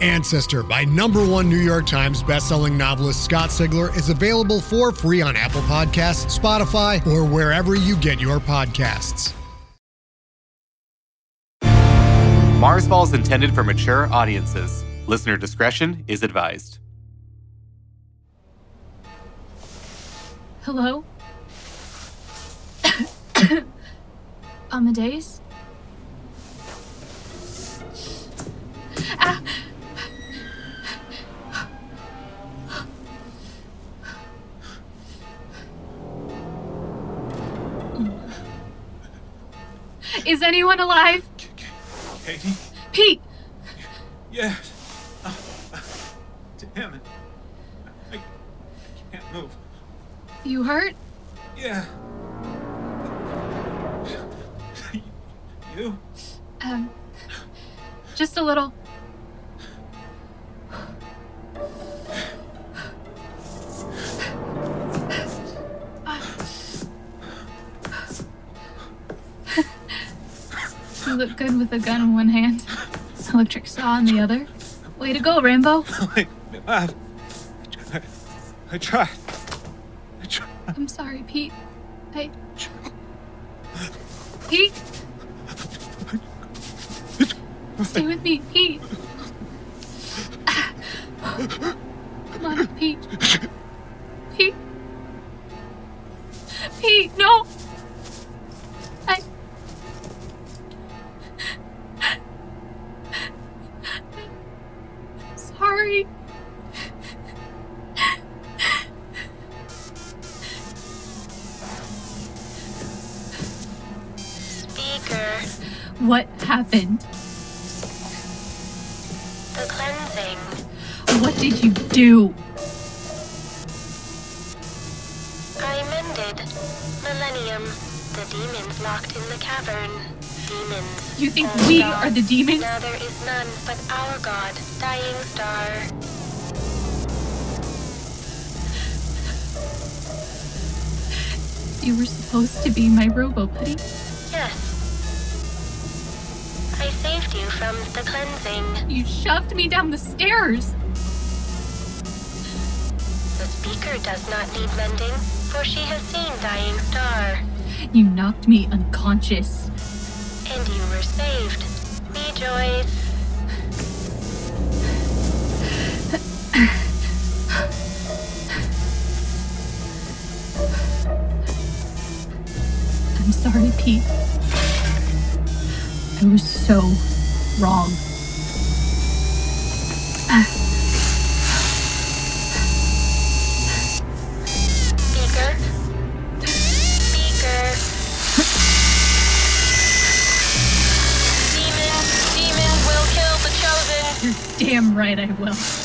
Ancestor by number one New York Times bestselling novelist Scott Sigler is available for free on Apple Podcasts, Spotify, or wherever you get your podcasts. Marsfall is intended for mature audiences. Listener discretion is advised. Hello? Amadeus? Ah! Is anyone alive? Katie? Pete! Yes. Uh, uh, damn it. I, I can't move. You hurt? Yeah. You? Um, just a little. Look good with a gun in one hand, electric saw in the other. Way to go, Rambo. I, I, I, I tried. I tried. I'm sorry, Pete. I. Pete! Stay with me, Pete. Come on. Pete. the cleansing. What did you do? I mended. Millennium. The demons locked in the cavern. Demons. You think we God. are the demons? Now there is none but our God, Dying Star. You were supposed to be my robo putty. From the cleansing. You shoved me down the stairs. The speaker does not need mending, for she has seen Dying Star. You knocked me unconscious. And you were saved. Rejoice. I'm sorry, Pete. I was so wrong. Speaker. Speaker. Demons, demons will kill the chosen. You're damn right I will.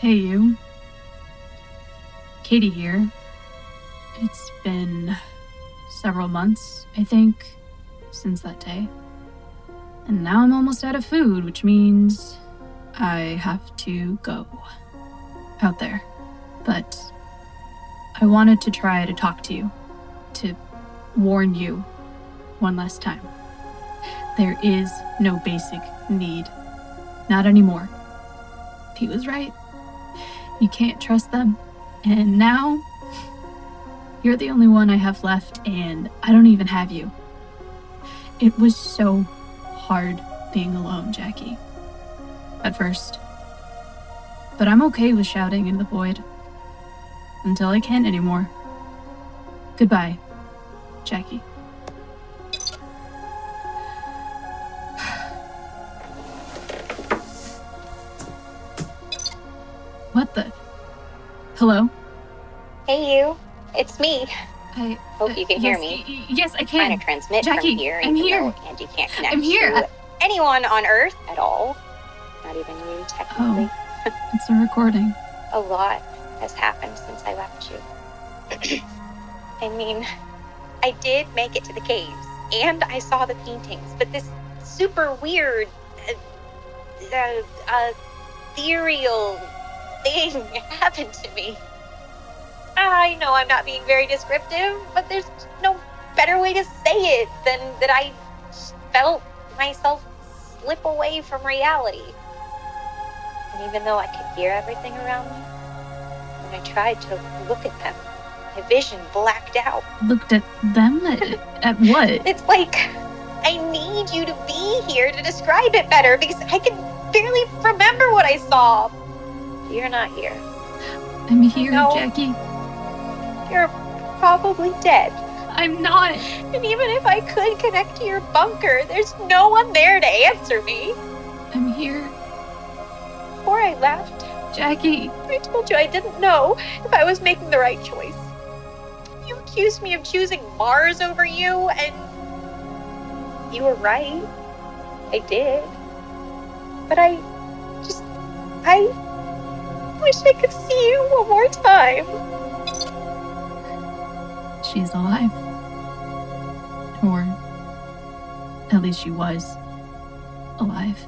Hey, you. Katie here. It's been several months, I think, since that day. And now I'm almost out of food, which means I have to go out there. But I wanted to try to talk to you, to warn you one last time. There is no basic need. Not anymore. He was right. You can't trust them. And now, you're the only one I have left, and I don't even have you. It was so hard being alone, Jacki. At first. But I'm okay with shouting in the void. Until I can't anymore. Goodbye, Jacki. What the? Hello? Hey, you. It's me. I Hope you can hear me. y- y- Yes, I Trying can. to transmit Jacki, from here, I'm here. though ANDI can't connect I'm here. to anyone on Earth at all. Not even you, technically. Oh, It's a recording. A lot has happened since I left you. I mean, I did make it to the caves, and I saw the paintings, but this super weird, uh, uh, uh, ethereal thing happened to me. Ah, I know I'm not being very descriptive, but there's no better way to say it than that I felt myself slip away from reality. And even though I could hear everything around me, when I tried to look at them, my vision blacked out. Looked at them? at, at what? It's like I need you to be here to describe it better because I can barely remember what I saw. You're not here. I'm here, No. Jacki. You're probably dead. I'm not. And even if I could connect to your bunker, there's no one there to answer me. I'm here, Before I left, Jacki. I told you I didn't know if I was making the right choice. You accused me of choosing Mars over you, and you were right. I did. But I just. I wish I could see you one more time. She's alive. Or at least she was alive.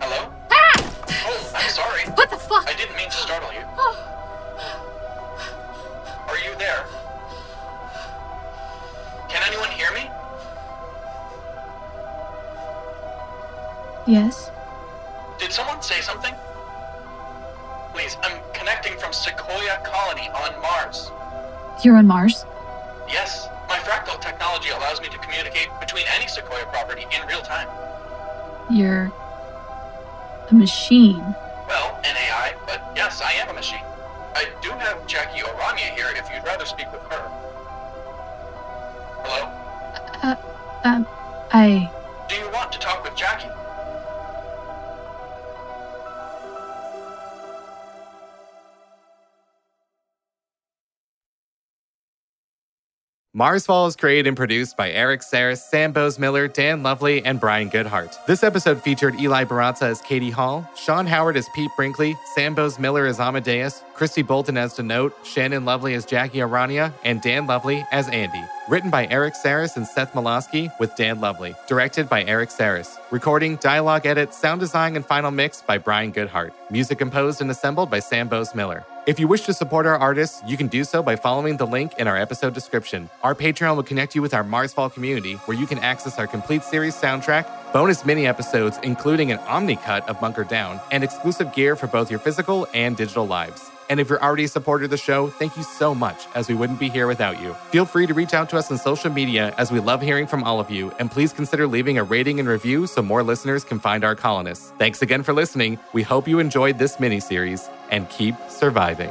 Hello? Ah! Oh, I'm sorry. What the fuck? I didn't mean to startle you. Are you there? Can anyone hear me? Yes. Did someone say something? Please, I'm connecting from Sequoia Colony on Mars. You're on Mars? Yes, my fractal technology allows me to communicate between any Sequoia property in real time. You're a machine. Well, an AI, but yes, I am a machine. I do have Jacki O'Rania here if you'd rather speak with her. Hello? Uh, um, I. Do you want to talk with Jacki? Marsfall is created and produced by Erik Saras, Sam Boase-Miller, Dan Lovley, and Brian Goodheart. This episode featured Eli Barraza as Katie Hall, Sean Howard as Pete Brinkley, Sam Boase-Miller as Amadeus, Kristi Boulton as Denote, Shannon Lovley as Jacki O'Rania, and Dan Lovley as ANDI. Written by Erik Saras and Seth Mlawski with Dan Lovley. Directed by Erik Saras. Recording, dialogue edit, sound design, and final mix by Brian Goodheart. Music composed and assembled by Sam Boase-Miller. If you wish to support our artists, you can do so by following the link in our episode description. Our Patreon will connect you with our Marsfall community, where you can access our complete series soundtrack, bonus mini episodes, including an Omni cut of Bunker Down, and exclusive gear for both your physical and digital lives. And if you're already a supporter of the show, thank you so much, as we wouldn't be here without you. Feel free to reach out to us on social media, as we love hearing from all of you, and please consider leaving a rating and review so more listeners can find our colonists. Thanks again for listening. We hope you enjoyed this mini series, and keep surviving.